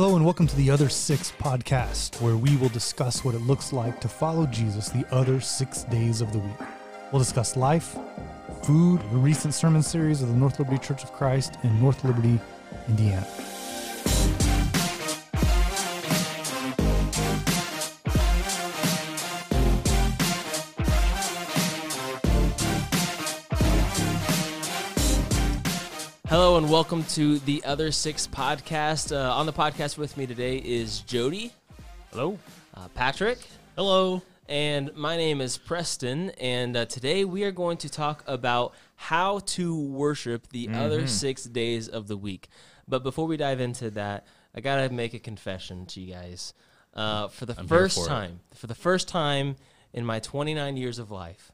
Hello, and welcome to the Other Six podcast, where we will discuss what it looks like to follow Jesus the other six days of the week. We'll discuss life, food, the recent sermon series of the North Liberty Church of Christ in North Liberty, Indiana. Hello and welcome to the Other Six podcast. Uh, on the podcast with me today is Jody, Hello. uh, Patrick, Hello. and my name is Preston. And uh, today we are going to talk about how to worship the other six days of the week. But before we dive into that, I gotta make a confession to you guys. Uh, for the I'm first for it. time, for the first time in my 29 years of life,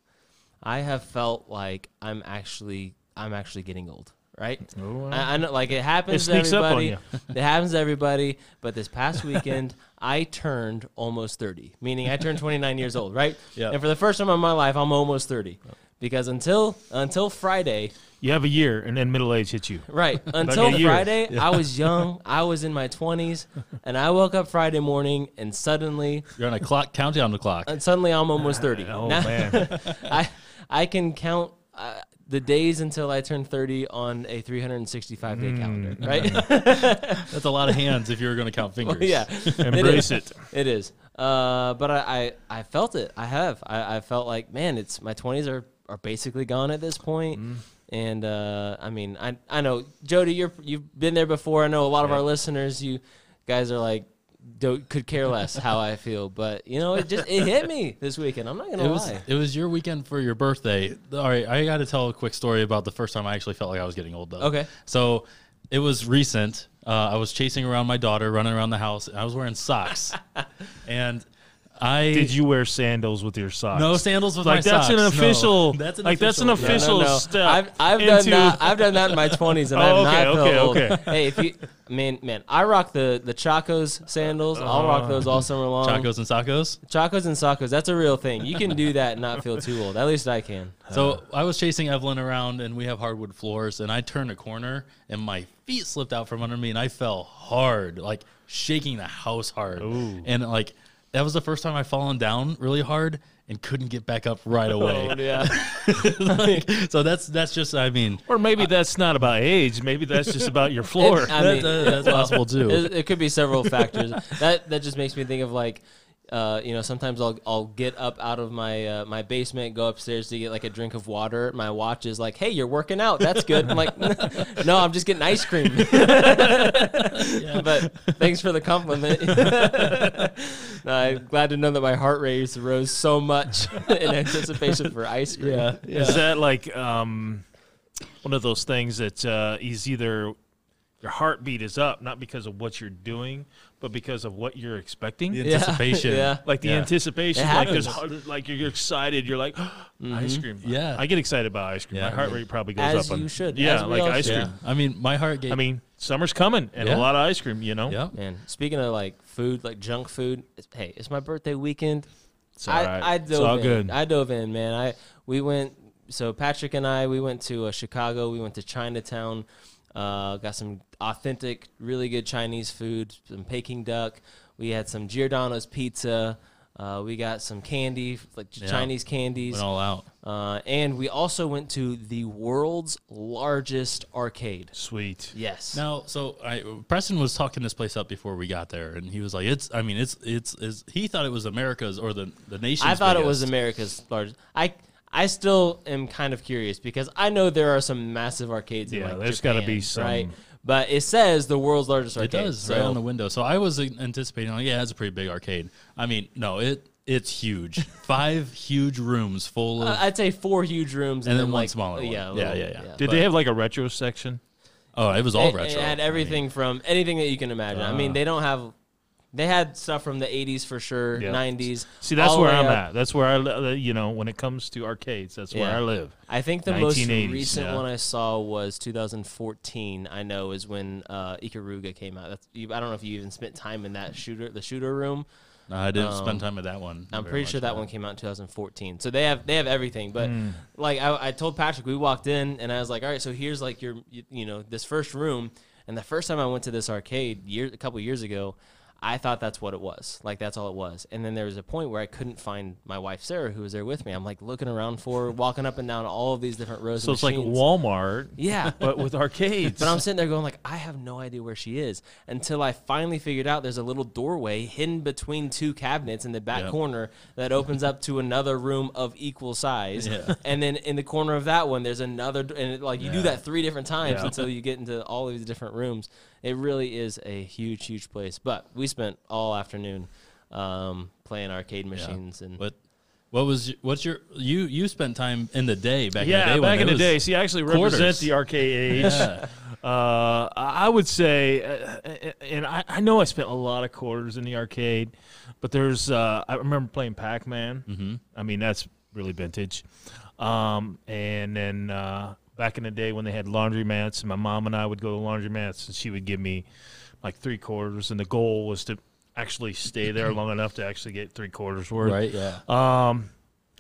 I have felt like I'm actually I'm actually getting old. Right? Oh, I, I know, like it happens It to sneaks up on everybody. you. it happens to everybody. But this past weekend, I turned almost 30, meaning I turned 29 years old, right? Yeah. And for the first time in my life, I'm almost 30, because until until Friday, You have a year, and then middle age hits you. right? Until. Friday, I was young. I was in my 20s, and I woke up Friday morning, and suddenly, You're on a clock countdown the clock. and suddenly, I'm almost 30. Oh Now- man, I I can count. Uh, the days until I turn 30 on a 365 day calendar, Mm. right? That's a lot of hands if you were going to count fingers. yeah. embrace it. It is. Uh, but I, I, I felt it. I have. I, I felt like, man, it's my twenties are, are basically gone at this point. Mm. And uh, I mean, I I know Jody, you're you've been there before. I know a lot of Yeah. our listeners, you guys are like, don't, could care less how I feel. But you know, it just it hit me this weekend. I'm not gonna It was lie. it was your weekend for your birthday. All right, I got to tell a quick story about the first time I actually felt like I was getting old though. Okay. So it was recent. Uh, I was chasing around my daughter, running around the house. And I was wearing socks, and I Did you wear sandals with your socks? no sandals with Like my that's socks. an No. official. That's an like that's an official- No, official no, no. step. I've, I've done that. I've done that in my twenties, and Oh, I've okay, not okay, old. okay. Hey, if you, man, man, I rock the the Chacos sandals. I'll rock oh. those all summer long. Chacos and Sacos. Chacos and Sacos, that's a real thing. You can do that and not feel too old. At least I can. So I was chasing Evelyn around, and we have hardwood floors. And I turned a corner, and my feet slipped out from under me, and I fell hard, like shaking the house hard. Ooh. And like that was the first time I fallen down really hard and couldn't get back up right oh, away. yeah. Like, so that's that's just I mean Or maybe that's not about age. Maybe that's just about your floor. I that- mean, that- that's possible too. It, it could be several factors. That that just makes me think of like, uh, you know, sometimes I'll I'll get up out of my uh, my basement, go upstairs to get like a drink of water. My watch is like, "Hey, you're working out. That's good." I'm like, "No, I'm just getting ice cream." But thanks for the compliment. no, I'm glad to know that my heart rate rose so much in anticipation for ice cream. yeah, Is that like um, one of those things that uh, is either your heartbeat is up not because of what you're doing, but because of what you're expecting? The Yeah, anticipation. yeah. Like the Yeah. anticipation, like there's hard- like you're excited. You're like ice cream. Yeah. I get excited about ice cream. Yeah. My heart rate probably goes As up. on- you should, Yeah, as like ice cream. Yeah. I mean, my heart gave. I mean, summer's coming and Yeah. a lot of ice cream. You know. yeah. Man, speaking of like food, like junk food, it's- hey, it's my birthday weekend. It's all I, right. I It's dove all in. good. I dove in, man. I we went. So Patrick and I, we went to uh, Chicago. We went to Chinatown. Uh, got some authentic, really good Chinese food. Some Peking duck. We had some Giordano's pizza. Uh, we got some candy, like Yeah. Chinese candies. Went all out. Uh, and we also went to the world's largest arcade. Sweet. Yes. Now, so I Preston was talking this place up before we got there, and he was like, "It's. I mean, it's. It's. it's he thought it was America's or the the nation's. I thought it was. America's largest. I I still am kind of curious because I know there are some massive arcades. in Yeah, like there's got gotta be some- right. But it says the world's largest arcade. It does so right on the window. So I was anticipating, like, yeah, it's a pretty big arcade. I mean, no, it it's huge. Five huge rooms full of. uh, I'd say four huge rooms And and, then then one like, smaller one. Yeah, a Yeah, little- yeah, yeah. Did But- they have like a retro section? oh, it was all It, retro. it had everything from anything that you can imagine. I mean, Ah. they don't have. They had stuff from the '80s for sure, Yeah. '90s. See, that's where I'm up. at. That's where I, uh, you know, when it comes to arcades, that's where I live. I think the most recent yeah. one I saw was 2014. I know is when uh, Ikaruga came out. That's, you, I don't know if you even spent time in that shooter, the shooter room. No, I didn't Um, spend time with that one. I'm pretty sure that one came out in 2014. So they have they have everything. But Hmm. like I, I told Patrick, we walked in and I was like, all right, so here's like your you, you know this first room, And the first time I went to this arcade year, a couple years ago, I thought that's what it was. Like that's all it was. And then there was a point where I couldn't find my wife Sarah, who was there with me. I'm like looking around for, walking up and down all of these different rows. So it's like. Walmart, Yeah. but with arcades. But I'm sitting there going like, I have no idea where she is until I finally figured out there's a little doorway hidden between two cabinets in the back Yep. corner that opens up to another room of equal size. Yeah. And then in the corner of that one, there's another, and it, like you do that three different times Yeah. until you get into all of these different rooms. It really is a huge, huge place. But we spent all afternoon um, playing arcade machines and What what was y- what's your you you spent time in the day back yeah, in the day when back in the day. See, I actually represent quarters. the arcade age. Yeah. Uh, I I would say, uh, and I, I know I spent a lot of quarters in the arcade, but there's uh, I remember playing Pac Man. Mhm. I mean, that's really vintage. Um, and then uh, back in the day when they had laundromats, and my mom and I would go to laundromats, and she would give me like three quarters, and the goal was to actually stay there long enough to actually get three quarters worth. right yeah Um,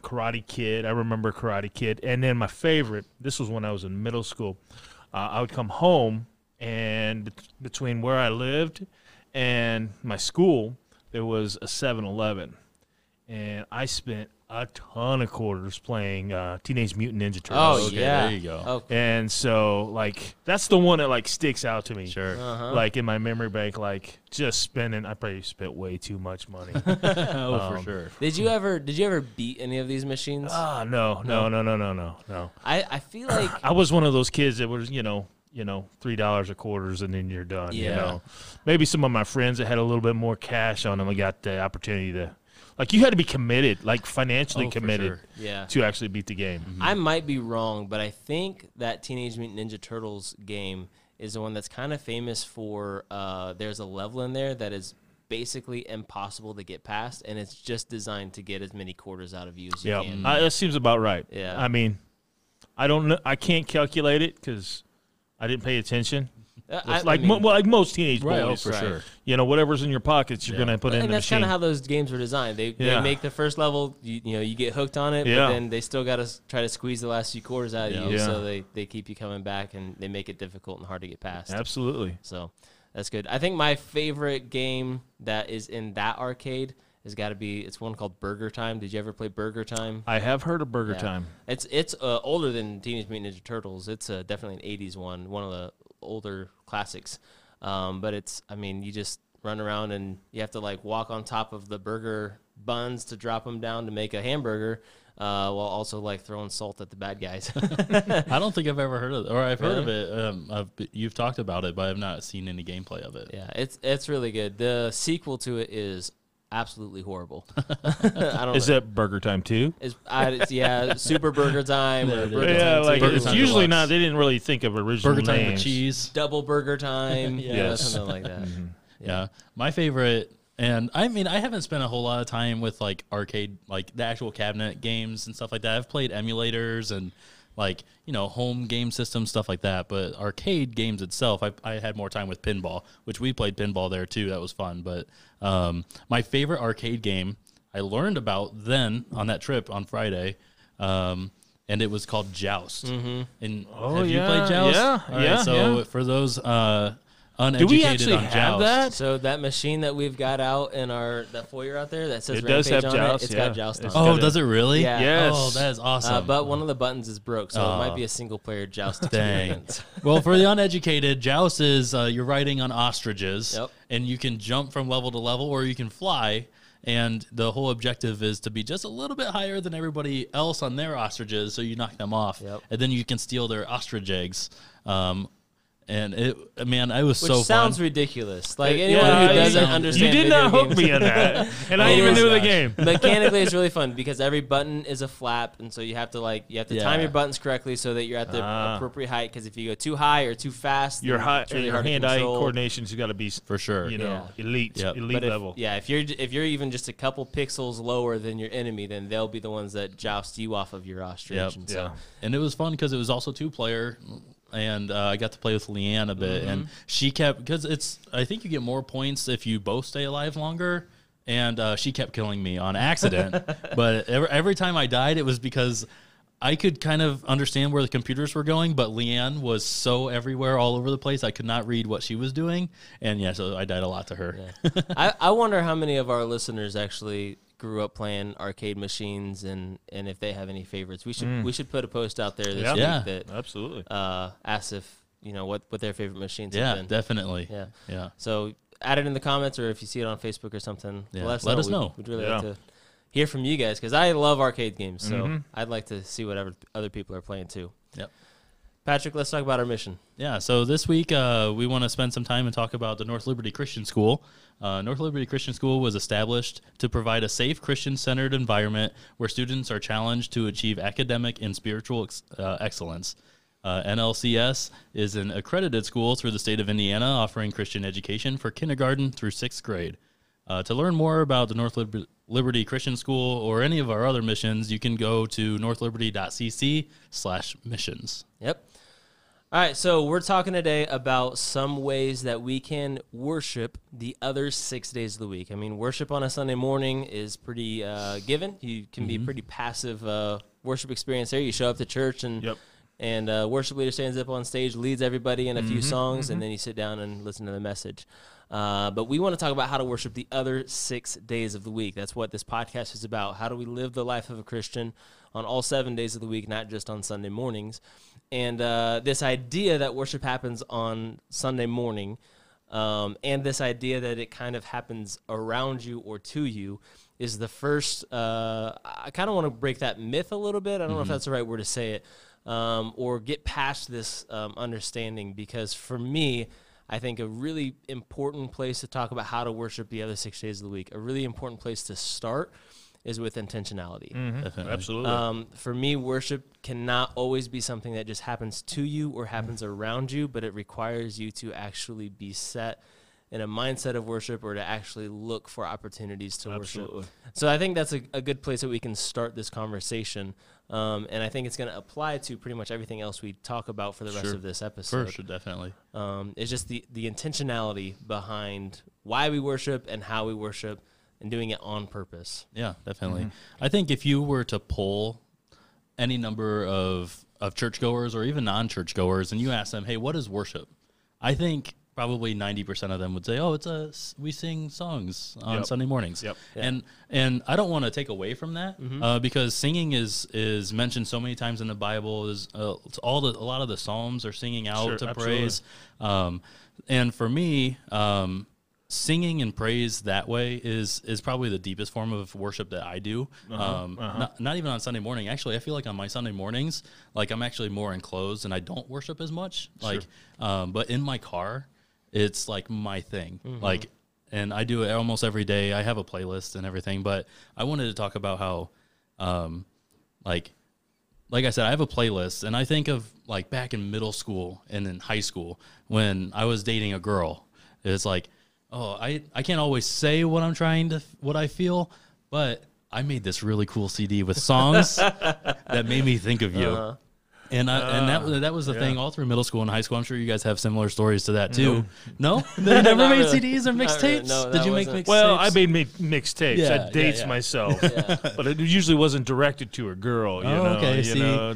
Karate Kid. I remember Karate Kid. And then my favorite, this was when I was in middle school. Uh, I would come home, and between where I lived and my school, there was a 7 Eleven. And I spent a ton of quarters playing uh, Teenage Mutant Ninja oh Turtles. okay, yeah, there you go. Oh, And so, like, that's the one that, like, sticks out to me. sure uh-huh. Like, in my memory bank, like, just spending, I probably spent way too much money. oh um, for sure Did you ever? Did you ever beat any of these machines? Ah, no, no, no, no, no, no, no. I, I feel like I was one of those kids that was, you know, you know, three dollars a quarters and then you're done. You Yeah. know, maybe some of my friends that had a little bit more cash on them, I got the opportunity to, like, you had to be committed, like financially Oh, committed sure. yeah. to actually beat the game. I might be wrong, but I think that Teenage Mutant Ninja Turtles game is the one that's kind of famous for. Uh, there's a level in there that is basically impossible to get past, and it's just designed to get as many quarters out of you as you Yeah, can. That seems about right. Yeah. I mean, I don't know, I can't calculate it because I didn't pay attention. Uh, I- I like mean- mo- well, like most teenage right oh, boys, for Right. sure you know, whatever's in your pockets, you're Yeah. gonna put in and that's kind of how those games were designed. They, Yeah. they make the first level, you, you know, you get hooked on it, Yeah. but then they still got to try to squeeze the last few quarters out of you. So they, they keep you coming back and they make it difficult and hard to get past. Absolutely. So that's good. I think my favorite game that is in that arcade has got to be it's one called Burger Time. Did you ever play Burger Time? I have heard of Burger Yeah. Time. It's it's uh, older than Teenage Mutant Ninja Turtles. It's uh, definitely an '80s one, one of the older classics. Um, but it's I mean you just run around and you have to like walk on top of the burger buns to drop them down to make a hamburger. Uh, while also like throwing salt at the bad guys. I don't think I've ever heard of it, or I've heard Really? of it. Um, I've, you've talked about it, but I've not seen any gameplay of it. Yeah, it's it's really good. The sequel to it is absolutely horrible. I don't Is know. that Burger Time too? It's, I, it's yeah, Super Burger Time or Yeah, Burger yeah, Time like two, it's Time usually Deluxe. not. They didn't really think of original Burger time with names. cheese. Double Burger Time, yeah, Yes. something like that. Mm-hmm. Yeah. My favorite, and I mean, I haven't spent a whole lot of time with like arcade, like the actual cabinet games and stuff like that. I've played emulators and like, you know, home game systems, stuff like that. But arcade games itself, I, I had more time with pinball, which we played pinball there too. That was fun. But um, my favorite arcade game I learned about then on that trip on Friday. Um, and it was called Joust. Mm-hmm. And Oh, have you yeah, played Joust? yeah, right, yeah, So yeah. for those uh, Do we actually on have that? So that machine that we've got out in our that foyer out there that says It does Rampage have on Joust, it, it's yeah. got Joust on Oh, it. got does it really? Yeah. Yes. Oh, that is awesome. Uh, but one of the buttons is broke, so it Oh. might be a single player Joust Dang. experience. well, for the uneducated, Joust is uh, you're riding on ostriches, Yep. and you can jump from level to level, or you can fly. And the whole objective is to be just a little bit higher than everybody else on their ostriches, so you knock them off, Yep. and then you can steal their ostrich eggs. Um, and it, man, I was Which so sounds fun. ridiculous. Like anyone yeah, who doesn't yeah. understand, You did not hook games- me on that, and I Oh even my knew the game. Mechanically, it's really fun because every button is a flap, and so you have to like you have to time your buttons correctly so that you're at the Ah. appropriate height. Because if you go too high or too fast, Your then high, it's really your hard hand-eye control. coordination's got to be, for sure. you know, elite, Yep. elite But if, level. yeah, if you're if you're even just a couple pixels lower than your enemy, then they'll be the ones that joust you off of your ostrich. Yep. And so, Yeah. and it was fun because it was also two player and uh, i got to play with leanne a bit and she kept because it's i think you get more points if you both stay alive longer and uh, she kept killing me on accident but every, every time i died it was because I could kind of understand where the computers were going, but Leanne was so everywhere, all over the place. I could not read what she was doing, and yeah, so I died a lot to her. I, I wonder how many of our listeners actually grew up playing arcade machines and, and if they have any favorites. We should we should put a post out there this Yeah. week Yeah. that Absolutely. uh, asks if you know what, what their favorite machines Yeah, have been. definitely. Yeah. yeah. So add it in the comments, or if you see it on Facebook or something, Yeah, let us let know. us We'd- know. We'd, really Yeah. like to hear from you guys because I love arcade games. So Mhm. I'd like to see whatever other people are playing too. Yep. Patrick, let's talk about our mission. Yeah, so this week uh, we want to spend some time and talk about the North Liberty Christian School. Uh, North Liberty Christian School was established to provide a safe, Christian centered environment where students are challenged to achieve academic and spiritual ex- uh, excellence. Uh, NLCS is an accredited school through the state of Indiana offering Christian education for kindergarten through sixth grade. Uh, to learn more about the North Liber- Liberty Christian School or any of our other missions, you can go to northliberty.cc slash missions. Yep. All right, so we're talking today about some ways that we can worship the other six days of the week. I mean, worship on a Sunday morning is pretty uh, given. You can be pretty passive uh, worship experience there. You show up to church and Yep. and uh, worship leader stands up on stage, leads everybody in a few songs, and then you sit down and listen to the message. Uh, but we want to talk about how to worship the other six days of the week. That's what this podcast is about. How do we live the life of a Christian on all seven days of the week, not just on Sunday mornings? And uh, this idea that worship happens on Sunday morning, um, and this idea that it kind of happens around you or to you, is the first. Uh, I kind of want to break that myth a little bit. I don't know if that's the right word to say it, um, or get past this um, understanding because for me, I think a really important place to talk about how to worship the other six days of the week, a really important place to start is with intentionality. Definitely. Absolutely. Um, for me, worship cannot always be something that just happens to you or happens around you, but it requires you to actually be set in a mindset of worship or to actually look for opportunities to Absolutely. worship. So I think that's a, a good place that we can start this conversation. Um, and I think it's going to apply to pretty much everything else we talk about for the rest Sure. of this episode. For sure, definitely. Um, it's just the, the intentionality behind why we worship and how we worship and doing it on purpose. Yeah, definitely. Mm-hmm. I think if you were to poll any number of of churchgoers or even non churchgoers, and you ask them, "Hey, what is worship?" I think probably ninety percent of them would say, "Oh, it's a we sing songs on Yep. Sunday mornings." Yep. And and I don't want to take away from that Mm-hmm. uh, because singing is is mentioned so many times in the Bible. Is uh, it's all the a lot of the psalms are singing out Sure, to absolutely. praise. Um, and for me, um, singing and praise that way is is probably the deepest form of worship that I do. Uh-huh, um, Not, not even on Sunday morning. Actually, I feel like on my Sunday mornings, like I'm actually more enclosed and I don't worship as much. Like, um, but in my car, it's like my thing. Mm-hmm. Like, and I do it almost every day. I have a playlist and everything. But I wanted to talk about how, um, like like I said, I have a playlist, and I think of like back in middle school and in high school when I was dating a girl. It's like, oh, I I can't always say what I'm trying to what I feel, but I made this really cool CD with songs that made me think of you. Uh-huh. And I, and that ah, that was the thing all through middle school and high school. I'm sure you guys have similar stories to that too. No, they never made really. CDs or Not really. mixtapes. No, Did you make wasn't- mixtapes? Well, I made mi- mixtapes. Yeah, I yeah, dates yeah. myself, but it usually wasn't directed to a girl. You Oh, know, okay, you see, know.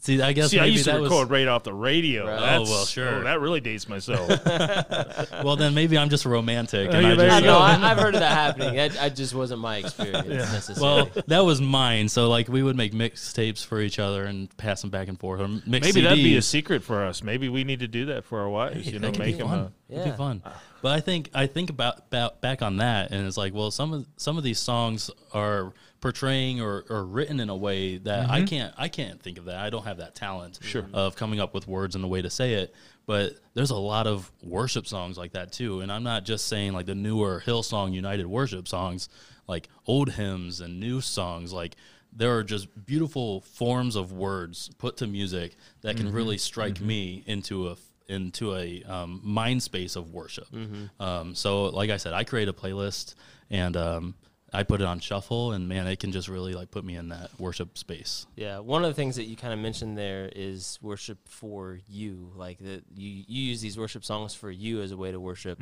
See, I guess See, I maybe used to that was- record right off the radio. Right. Oh, That's, well, sure. oh, that really dates myself. well, then maybe I'm just romantic. And I there just, you I go. know, I, I've heard of that happening. It, I just wasn't my experience necessarily. Well, that was mine. So like we would make mixtapes for each other and pass them back and forth. Or mix Maybe that'd be a secret for us. Maybe we need to do that for our wives. You know, make them. fun. A, It'd be fun. But I think I think about, about back on that, and it's like, well, some of some of these songs are portraying or, or written in a way that I can't I can't think of that. I don't have that talent Sure. of coming up with words and a way to say it. But there's a lot of worship songs like that too. And I'm not just saying like the newer Hillsong United worship songs, like old hymns and new songs, like there are just beautiful forms of words put to music that can really strike me into a into a um, mind space of worship. Um, so, like I said, I create a playlist and um, I put it on shuffle, and man, it can just really like put me in that worship space. Yeah, one of the things that you kind of mentioned there is worship for you. Like that, you you use these worship songs for you as a way to worship,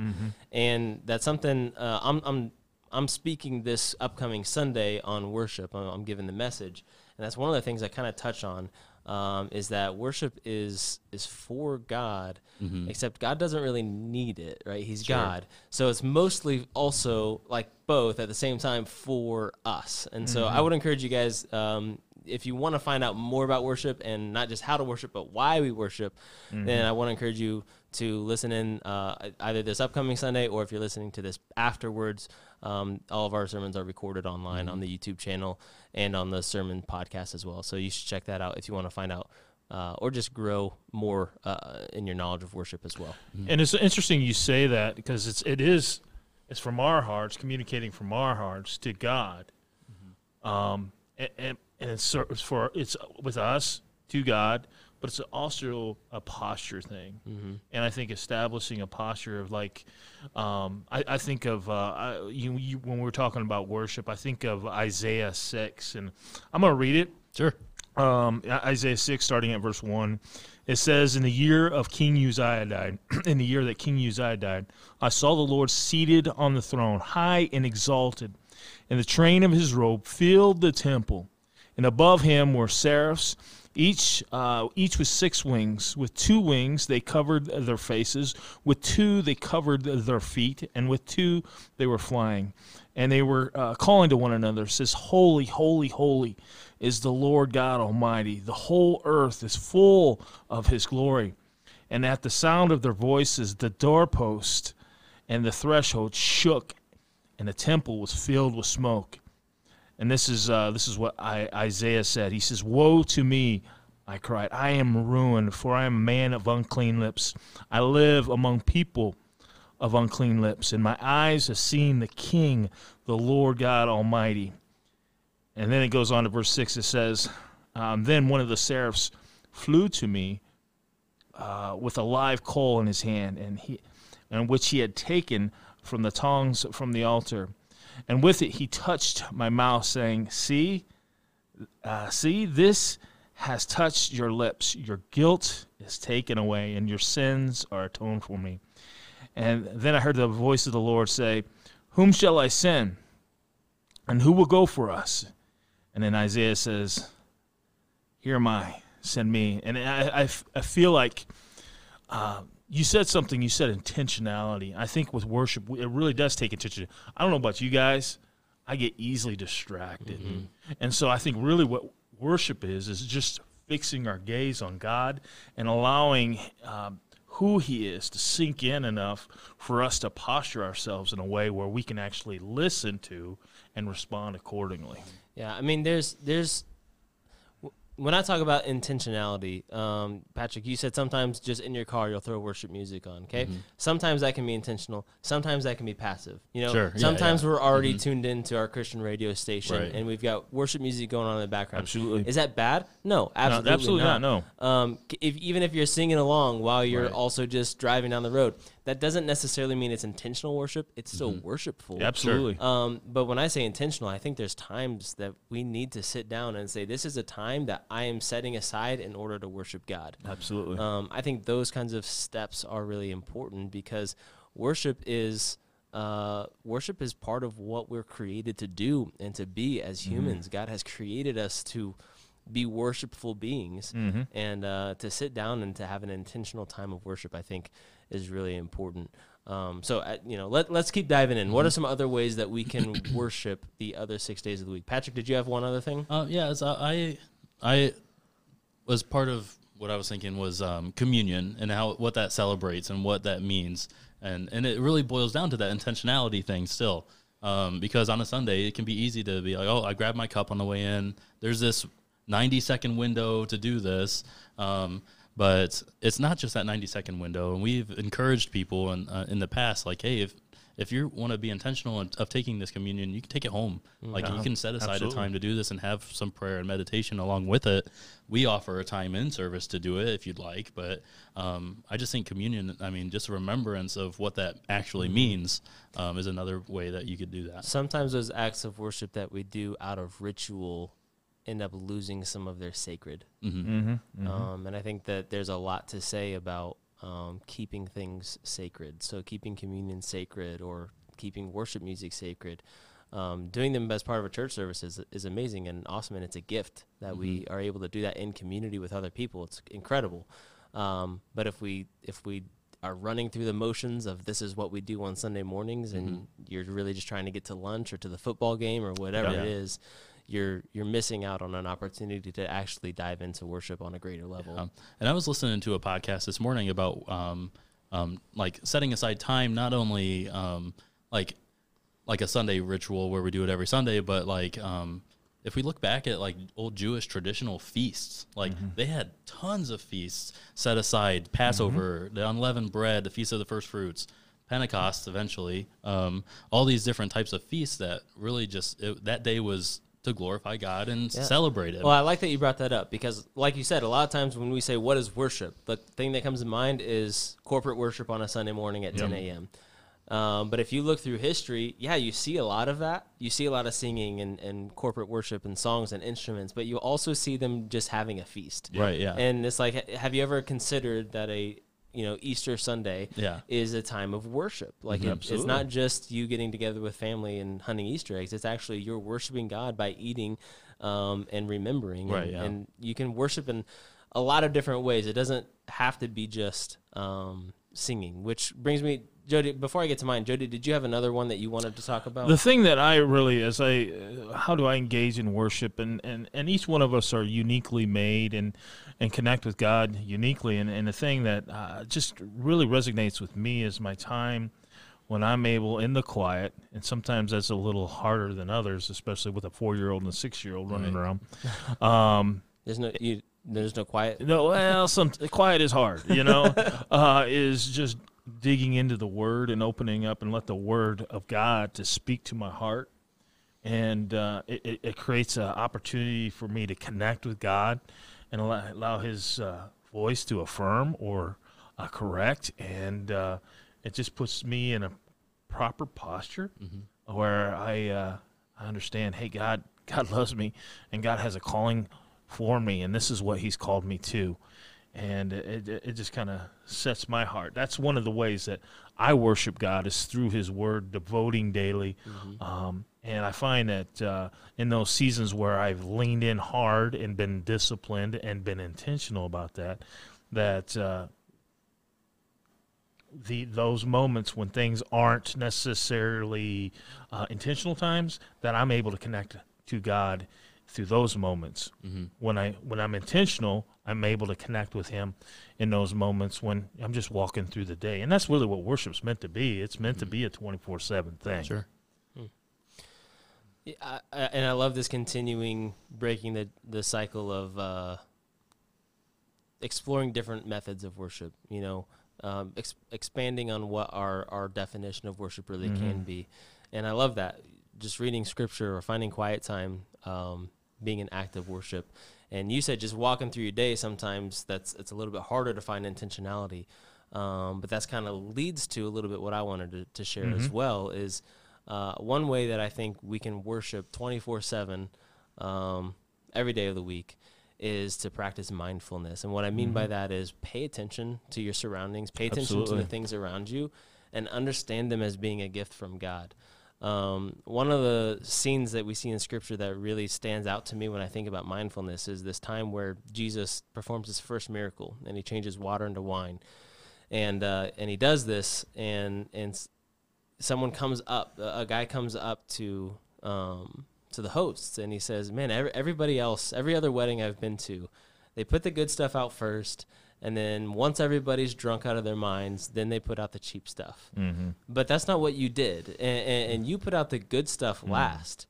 and that's something uh, I'm I'm I'm speaking this upcoming Sunday on worship. I'm, I'm giving the message, and that's one of the things I kind of touch on. Um, is that worship is is for God, except God doesn't really need it, right? He's God, so it's mostly also like both at the same time for us. And so I would encourage you guys, um, if you want to find out more about worship and not just how to worship, but why we worship, then I want to encourage you to listen in uh, either this upcoming Sunday or if you're listening to this afterwards. Um, all of our sermons are recorded online on the YouTube channel and on the sermon podcast as well. So you should check that out if you want to find out uh, or just grow more uh, in your knowledge of worship as well. And it's interesting you say that because it's it is it's from our hearts, communicating from our hearts to God, um, and, and and it's for it's with us to God, but it's also a posture thing. And I think establishing a posture of like, um, I, I think of uh, I, you, you when we're talking about worship, I think of Isaiah six, and I'm gonna read it Sure. um, Isaiah 6, starting at verse 1. It says, In the year of King Uzziah died, in the year that King Uzziah died, I saw the Lord seated on the throne, high and exalted, and the train of his robe filled the temple. And above him were seraphs, each uh, each with six wings. With two wings they covered their faces, with two they covered their feet, and with two they were flying. And they were uh, calling to one another, says, Holy, holy, holy is the Lord God Almighty. The whole earth is full of his glory. And at the sound of their voices, the doorpost and the threshold shook, and the temple was filled with smoke. And this is uh, this is what I, Isaiah said. He says, "Woe to me!" I cried. "I am ruined, for I am a man of unclean lips. I live among people of unclean lips, and my eyes have seen the King, the Lord God Almighty." And then it goes on to verse six. It says, um, "Then one of the seraphs flew to me uh, with a live coal in his hand, and he, and which he had taken from the tongs from the altar." And with it he touched my mouth, saying, See, uh, see, this has touched your lips. Your guilt is taken away, and your sins are atoned for me. And then I heard the voice of the Lord say, Whom shall I send? And who will go for us? And then Isaiah says, Here am I, send me. And I, I, I feel like uh, you said something, you said intentionality. I think with worship, it really does take attention. I don't know about you guys, I get easily distracted. And so I think really what worship is, is just fixing our gaze on God and allowing um, who He is to sink in enough for us to posture ourselves in a way where we can actually listen to and respond accordingly. Yeah, I mean, there's there's when I talk about intentionality, um, Patrick, you said sometimes just in your car you'll throw worship music on. Okay, sometimes that can be intentional. Sometimes that can be passive. You know, Sure, sometimes yeah. we're already tuned into our Christian radio station Right. and we've got worship music going on in the background. Absolutely. Is that bad? No, absolutely, absolutely not, no. Um, if, even if you're singing along while you're Right. also just driving down the road, that doesn't necessarily mean it's intentional worship. It's still worshipful. Absolutely. Um, but when I say intentional, I think there's times that we need to sit down and say, this is a time that I am setting aside in order to worship God. Absolutely. Um, I think those kinds of steps are really important because worship is uh, worship is part of what we're created to do and to be as humans. God has created us to be worshipful beings, and uh, to sit down and to have an intentional time of worship, I think, is really important. Um, so, uh, you know, let, let's keep diving in. What are some other ways that we can worship the other six days of the week? Patrick, did you have one other thing? Uh, yeah, it's, uh, I I was part of what I was thinking was um, communion and how what that celebrates and what that means, and and it really boils down to that intentionality thing still, um, because on a Sunday it can be easy to be like, oh, I grabbed my cup on the way in. There's this 90 second window to do this. Um, but it's not just that 90 second window, and we've encouraged people in, uh, in the past, like, hey, if if you want to be intentional in, of taking this communion, you can take it home. Like you can set aside Absolutely. a time to do this and have some prayer and meditation along with it. We offer a time in service to do it if you'd like, but um, I just think communion. I mean, just a remembrance of what that actually means um, is another way that you could do that. Sometimes those acts of worship that we do out of ritual end up losing some of their sacred. Mm-hmm. Um, and I think that there's a lot to say about um, keeping things sacred. So keeping communion sacred or keeping worship music sacred. um, doing them as part of a church service is, is amazing and awesome, and it's a gift that we are able to do that in community with other people. It's incredible. Um, but if we if we are running through the motions of this is what we do on Sunday mornings, and you're really just trying to get to lunch or to the football game or whatever Yeah. it is, you're you're missing out on an opportunity to actually dive into worship on a greater level. Um, and I was listening to a podcast this morning about um, um, like setting aside time, not only um, like like a Sunday ritual where we do it every Sunday, but like um, if we look back at like old Jewish traditional feasts, like they had tons of feasts set aside: Passover, the unleavened bread, the feast of the first fruits. Pentecost, eventually, um, all these different types of feasts that really just it, that day was to glorify God and Yeah. celebrate it. Well, I like that you brought that up because, like you said, a lot of times when we say what is worship, the thing that comes to mind is corporate worship on a Sunday morning at 10 a.m. Um, but if you look through history, yeah, you see a lot of that. You see a lot of singing and, and corporate worship and songs and instruments, but you also see them just having a feast. Right, yeah. And it's like, have you ever considered that a you know Easter Sunday Yeah. is a time of worship? Like it, it's not just you getting together with family and hunting Easter eggs. It's actually you're worshiping God by eating um, and remembering. Right, And, yeah. and you can worship in a lot of different ways. It doesn't have to be just um, singing. Which brings me, Jody. Before I get to mine, Jody, did you have another one that you wanted to talk about? The thing that I really, as I, uh, how do I engage in worship, and, and, and each one of us are uniquely made and, and connect with God uniquely. And, and the thing that uh, just really resonates with me is my time when I'm able in the quiet, and sometimes that's a little harder than others, especially with a four year old and a six year old running around. Um, there's no you. There's no quiet. no, well, some quiet is hard, you know. uh, is just digging into the Word and opening up and let the Word of God to speak to my heart, and uh, it, it, creates an opportunity for me to connect with God and allow, allow His uh, voice to affirm or uh, correct, and uh, it just puts me in a proper posture where I uh, I understand. Hey, God, God loves me, and God has a calling for me, and this is what He's called me to. And it, it, just kind of sets my heart. That's one of the ways that I worship God is through His Word, devoting daily. Um, and I find that uh, in those seasons where I've leaned in hard and been disciplined and been intentional about that, that uh, the those moments when things aren't necessarily uh, intentional times that I'm able to connect to God through those moments. When I when I'm intentional, I'm able to connect with Him in those moments when I'm just walking through the day, and that's really what worship's meant to be. It's meant to be a 24 seven thing. Sure. Yeah, I, I, and I love this continuing breaking the the cycle of uh, exploring different methods of worship. You know, um, ex- expanding on what our our definition of worship really can be, and I love that. Just reading scripture or finding quiet time, um, being an act of worship. And you said just walking through your day. Sometimes that's it's a little bit harder to find intentionality, um, but that's kind of leads to a little bit what I wanted to, to share as well is uh, one way that I think we can worship 24 7 um, every day of the week is to practice mindfulness. And what I mean by that is pay attention to your surroundings, pay attention to the things around you, and understand them as being a gift from God. Um, one of the scenes that we see in scripture that really stands out to me when I think about mindfulness is this time where Jesus performs his first miracle and he changes water into wine. And, uh, and he does this, and, and someone comes up, a guy comes up to um, to the hosts, and he says, "Man, every, everybody else, every other wedding I've been to, they put the good stuff out first, and then once everybody's drunk out of their minds, then they put out the cheap stuff. Mm-hmm. But that's not what you did, and, and, and you put out the good stuff last."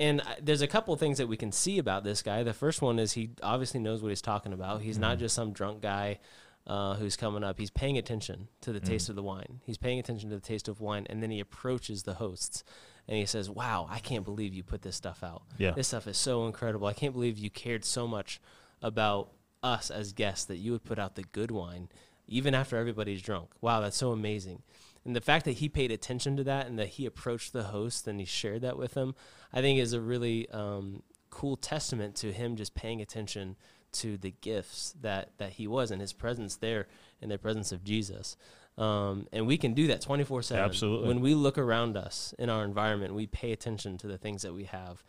And I- there's a couple things that we can see about this guy. The first one is he obviously knows what he's talking about. He's not just some drunk guy uh, who's coming up. He's paying attention to the taste of the wine. He's paying attention to the taste of wine, and then he approaches the hosts and he says, "Wow, I can't believe you put this stuff out. Yeah. This stuff is so incredible. I can't believe you cared so much about us as guests that you would put out the good wine even after everybody's drunk. Wow, that's so amazing." And the fact that he paid attention to that and that he approached the host and he shared that with them, I think is a really um, cool testament to him just paying attention to the gifts that, that he was and his presence there in the presence of Jesus. Um, and we can do that 24 7. Absolutely. When we look around us in our environment, we pay attention to the things that we have.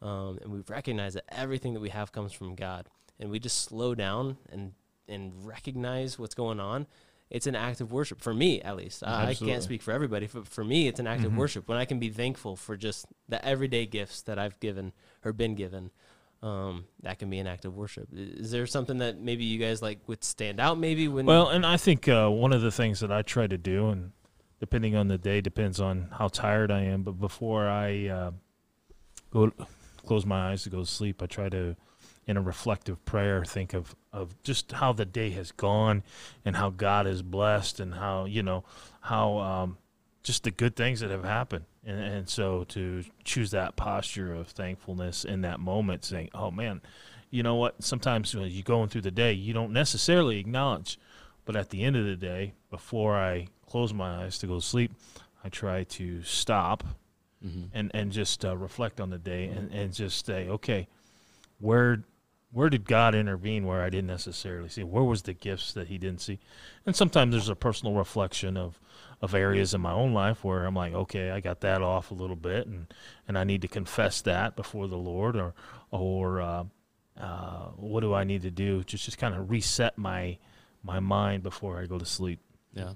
Um, and we recognize that everything that we have comes from God. And we just slow down and, and recognize what's going on. It's an act of worship for me, at least. I, I can't speak for everybody. For, for me, it's an act of Mhm. worship when I can be thankful for just the everyday gifts that I've given or been given um, that can be an act of worship. Is there something that maybe you guys like would stand out? Maybe when Well, and I think uh, one of the things that I try to do, and depending on the day, depends on how tired I am. But before I uh, go close my eyes to go to sleep, I try to, in a reflective prayer, think of of just how the day has gone, and how God has blessed, and how you know how um, just the good things that have happened. And, and so to choose that posture of thankfulness in that moment, saying, "Oh man." You know what? Sometimes when you're going through the day, you don't necessarily acknowledge but at the end of the day, before I close my eyes to go to sleep, I try to stop Mhm. and, and just uh, reflect on the day and, and just say, okay, where where did God intervene where I didn't necessarily see? Where was the gifts that He didn't see? And sometimes there's a personal reflection of of areas in my own life where I'm like, okay, I got that off a little bit, and and I need to confess that before the Lord, or or uh, uh, what do I need to do? Just just kind of reset my my mind before I go to sleep. Yeah.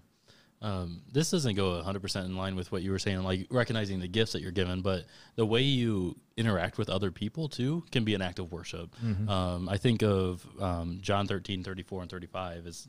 Um, this doesn't go 100% in line with what you were saying, like recognizing the gifts that you're given, but the way you interact with other people too can be an act of worship. Um, I think of um, John 13, 34, and 35 is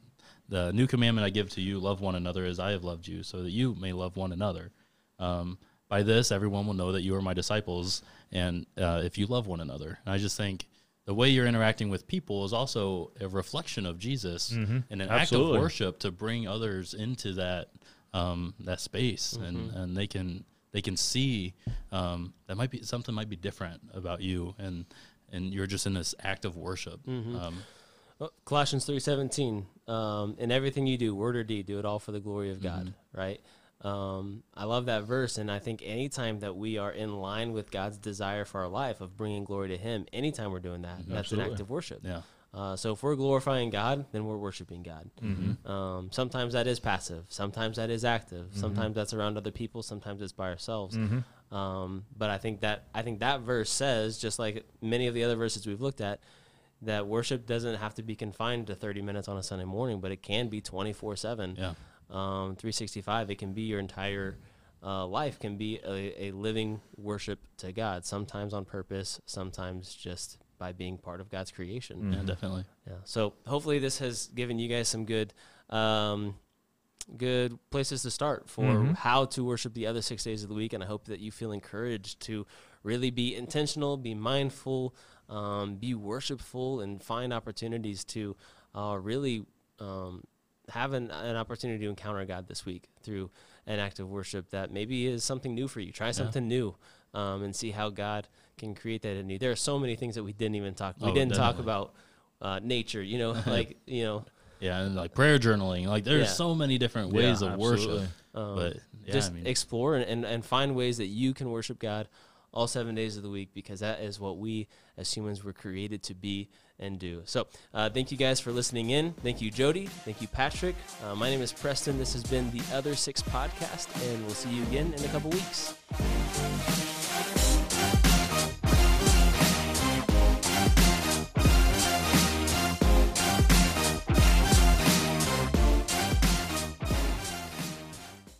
the new commandment I give to you love one another as I have loved you, so that you may love one another. Um, by this, everyone will know that you are my disciples, and uh, if you love one another. And I just think the way you're interacting with people is also a reflection of Jesus and an act of worship to bring others into that um, that space, and, and they can they can see um, that might be something might be different about you, and and you're just in this act of worship. Um, Well, Colossians three seventeen. Um, in everything you do, word or deed, do it all for the glory of God. Right. Um, I love that verse, and I think anytime that we are in line with God's desire for our life of bringing glory to Him, anytime we're doing that, that's an act of worship. yeah, Uh, so if we're glorifying God, then we're worshiping God. Um, sometimes that is passive. Sometimes that is active. Sometimes that's around other people. Sometimes it's by ourselves. Um, but I think that I think that verse says, just like many of the other verses we've looked at, that worship doesn't have to be confined to 30 minutes on a Sunday morning, but it can be 24 seven yeah, um, 365 it can be your entire uh, life can be a, a living worship to god sometimes on purpose sometimes just by being part of god's creation yeah, definitely. yeah so hopefully this has given you guys some good um, good places to start for how to worship the other six days of the week and i hope that you feel encouraged to really be intentional be mindful um, be worshipful and find opportunities to uh, really um, have an, an opportunity to encounter god this week through an act of worship that maybe is something new for you try something new um, and see how god can create that in you there are so many things that we didn't even talk we Oh, didn't talk about uh, nature you know like you know Yeah, and like prayer journaling, like there's Yeah. so many different ways Yeah, of worship. absolutely. Um, But yeah, just I mean, explore and, and, and find ways that you can worship God all seven days of the week because that is what we as humans were created to be and do. So, uh, thank you guys for listening in. Thank you, Jody. Thank you, Patrick. Uh, my name is Preston. This has been the Other Six Podcast, and we'll see you again in a couple weeks.